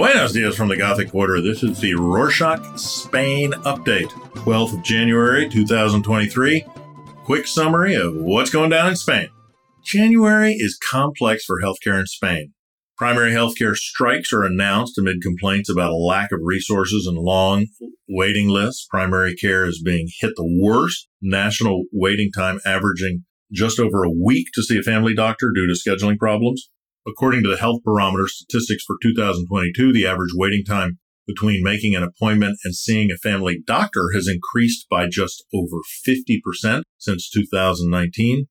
Buenos dias from the Gothic Quarter. This is the Rorschach Spain update. 12th of January 2023. Quick summary of what's going down in Spain. January is complex for healthcare in Spain. Primary healthcare strikes are announced amid complaints about a lack of resources and long waiting lists. Primary care is being hit the worst. National waiting time averaging just over a week to see a family doctor due to scheduling problems. According to the Health Barometer statistics for 2022, the average waiting time between making an appointment and seeing a family doctor has increased by just over 50% since 2019.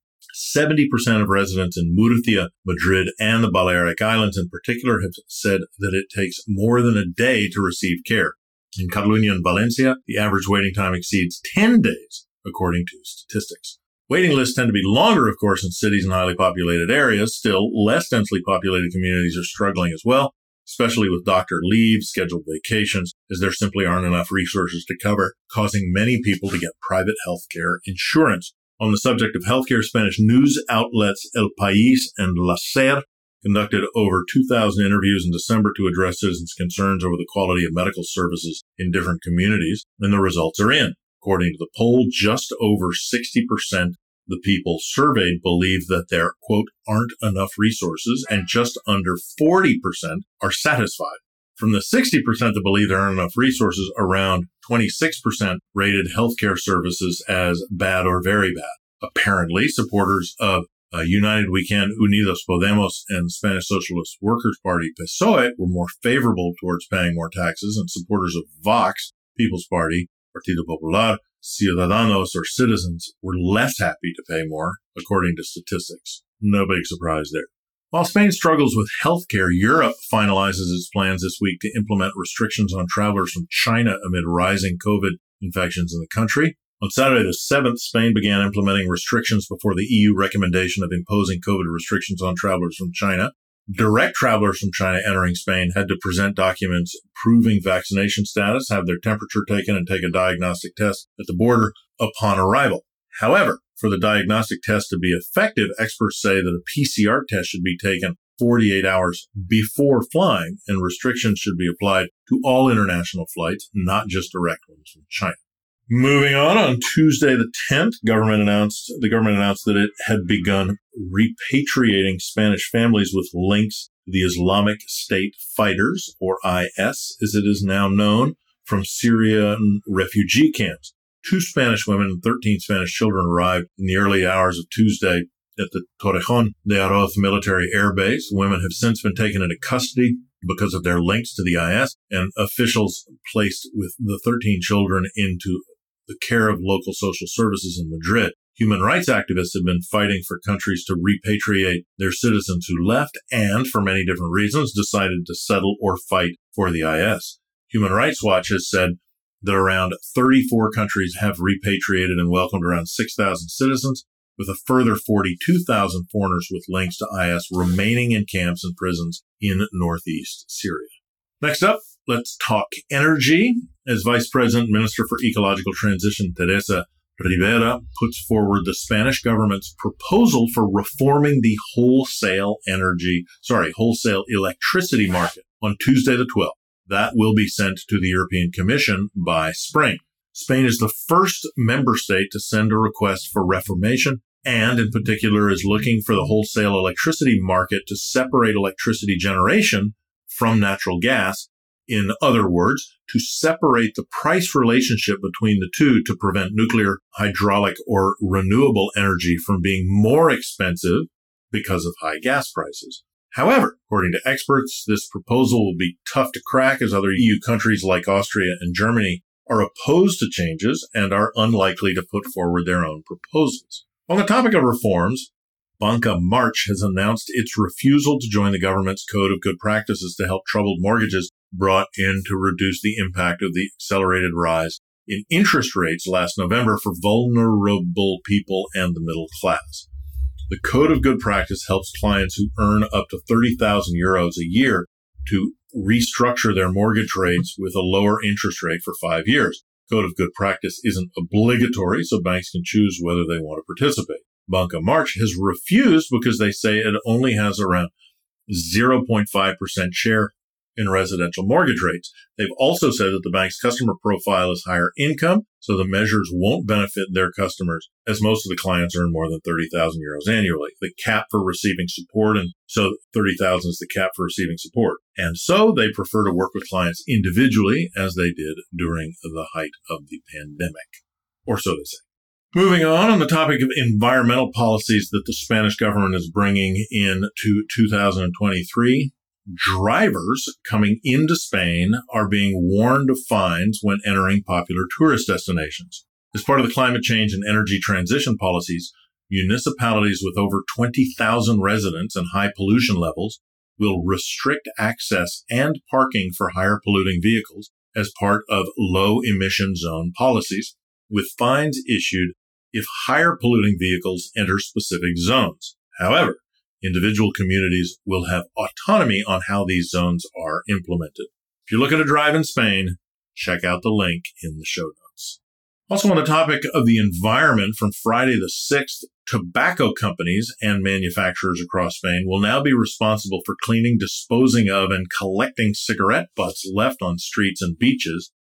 70% of residents in Murcia, Madrid, and the Balearic Islands in particular have said that it takes more than a day to receive care. In Catalonia and Valencia, the average waiting time exceeds 10 days, according to statistics. Waiting lists tend to be longer, of course, in cities and highly populated areas. Still, less densely populated communities are struggling as well, especially with doctor leave, scheduled vacations, as there simply aren't enough resources to cover, causing many people to get private healthcare insurance. On the subject of healthcare, Spanish news outlets El País and La SER conducted over 2,000 interviews in December to address citizens' concerns over the quality of medical services in different communities, and the results are in. According to the poll, just over 60% the people surveyed believe that there, quote, aren't enough resources, and just under 40% are satisfied. From the 60% that believe there aren't enough resources, around 26% rated healthcare services as bad or very bad. Apparently, supporters of uh, United We Can, Unidos Podemos, and Spanish Socialist Workers Party, PSOE, were more favorable towards paying more taxes, and supporters of Vox, People's Party, Partido Popular, Ciudadanos, or citizens were less happy to pay more, according to statistics. No big surprise there. While Spain struggles with healthcare, Europe finalizes its plans this week to implement restrictions on travelers from China amid rising COVID infections in the country. On Saturday the 7th, Spain began implementing restrictions before the EU recommendation of imposing COVID restrictions on travelers from China. Direct travelers from China entering Spain had to present documents proving vaccination status, have their temperature taken, and take a diagnostic test at the border upon arrival. However, for the diagnostic test to be effective, experts say that a PCR test should be taken 48 hours before flying, and restrictions should be applied to all international flights, not just direct ones from China. Moving on, on Tuesday the 10th, government announced the government announced that it had begun repatriating Spanish families with links to the Islamic State fighters, or IS, as it is now known, from Syrian refugee camps. Two Spanish women and 13 Spanish children arrived in the early hours of Tuesday at the Torrejon de Ardoz military air base. Women have since been taken into custody because of their links to the IS, and officials placed with the 13 children into the care of local social services in Madrid. Human rights activists have been fighting for countries to repatriate their citizens who left and, for many different reasons, decided to settle or fight for the IS. Human Rights Watch has said that around 34 countries have repatriated and welcomed around 6,000 citizens, with a further 42,000 foreigners with links to IS remaining in camps and prisons in northeast Syria. Next up, let's talk energy. As Vice President Minister for Ecological Transition, Teresa Ribera puts forward the Spanish government's proposal for reforming the wholesale energy, sorry, wholesale electricity market on Tuesday the 12th. That will be sent to the European Commission by spring. Spain is the first member state to send a request for reformation and in particular is looking for the wholesale electricity market to separate electricity generation from natural gas in other words, to separate the price relationship between the two to prevent nuclear, hydraulic, or renewable energy from being more expensive because of high gas prices. However, according to experts, this proposal will be tough to crack as other EU countries like Austria and Germany are opposed to changes and are unlikely to put forward their own proposals. On the topic of reforms, Banca March has announced its refusal to join the government's code of good practices to help troubled mortgages brought in to reduce the impact of the accelerated rise in interest rates last November for vulnerable people and the middle class. The Code of Good Practice helps clients who earn up to 30,000 euros a year to restructure their mortgage rates with a lower interest rate for five years. Code of Good Practice isn't obligatory, so banks can choose whether they want to participate. Banca March has refused because they say it only has around 0.5% share in residential mortgage rates. They've also said that the bank's customer profile is higher income, so the measures won't benefit their customers as most of the clients earn more than 30,000 euros annually. The cap for receiving support and so 30,000 is the cap for receiving support. And so they prefer to work with clients individually as they did during the height of the pandemic. Or so they say. Moving on, on the topic of environmental policies that the Spanish government is bringing in to 2023, drivers coming into Spain are being warned of fines when entering popular tourist destinations. As part of the climate change and energy transition policies, municipalities with over 20,000 residents and high pollution levels will restrict access and parking for higher polluting vehicles as part of low emission zone policies, with fines issued if higher polluting vehicles enter specific zones. However, individual communities will have autonomy on how these zones are implemented. If you're looking to drive in Spain, check out the link in the show notes. Also, on the topic of the environment, from Friday the 6th, tobacco companies and manufacturers across Spain will now be responsible for cleaning, disposing of, and collecting cigarette butts left on streets and beaches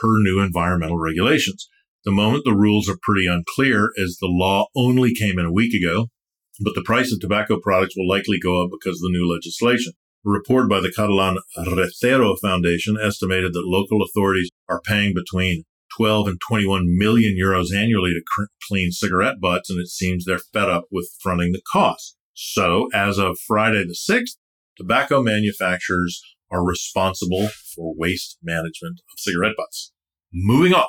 per new environmental regulations the moment the rules are pretty unclear as the law only came in a week ago, but the price of tobacco products will likely go up because of the new legislation. A report by the Catalan Rezero Foundation estimated that local authorities are paying between 12 and 21 million euros annually to clean cigarette butts, and it seems they're fed up with fronting the cost. So, as of Friday the 6th, tobacco manufacturers are responsible for waste management of cigarette butts. Moving on.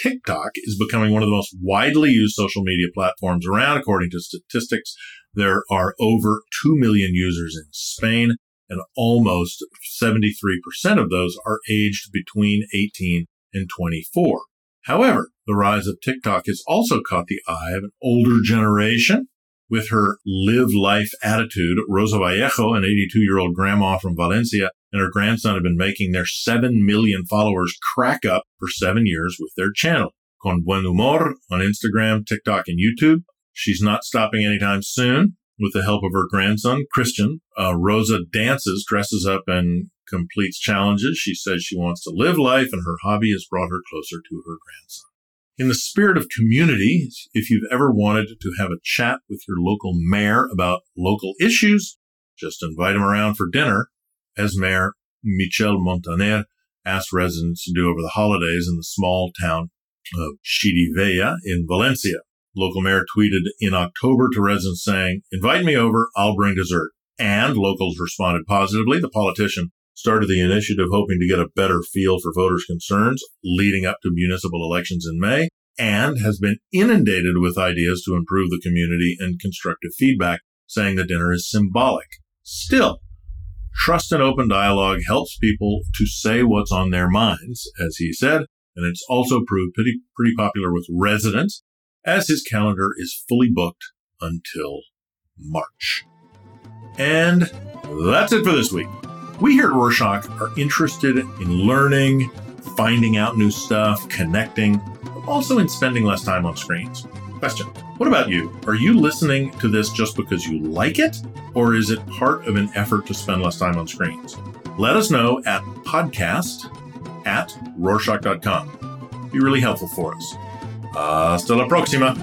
TikTok is becoming one of the most widely used social media platforms around. According to statistics, there are over 2 million users in Spain, and almost 73% of those are aged between 18 and 24. However, the rise of TikTok has also caught the eye of an older generation. With her live life attitude, Rosa Vallejo, an 82 year old grandma from Valencia, and her grandson have been making their 7 million followers crack up for seven years with their channel. Con Buen Humor on Instagram, TikTok, and YouTube. She's not stopping anytime soon. With the help of her grandson, Christian, uh, Rosa dances, dresses up, and completes challenges. She says she wants to live life, and her hobby has brought her closer to her grandson. In the spirit of community, if you've ever wanted to have a chat with your local mayor about local issues, just invite him around for dinner as Mayor Michel Montaner asked residents to do over the holidays in the small town of Xirivella in Valencia. Local mayor tweeted in October to residents saying, invite me over, I'll bring dessert. And locals responded positively. The politician started the initiative hoping to get a better feel for voters' concerns leading up to municipal elections in May and has been inundated with ideas to improve the community and constructive feedback, saying the dinner is symbolic. Still, Trust and open dialogue helps people to say what's on their minds, as he said, and it's also proved pretty, pretty popular with residents, as his calendar is fully booked until March. And that's it for this week. We here at Rorschach are interested in learning, finding out new stuff, connecting, also in spending less time on screens. Question What about you? Are you listening to this just because you like it? Or is it part of an effort to spend less time on screens? Let us know at podcast at Rorschach.com. Be really helpful for us. Hasta la próxima.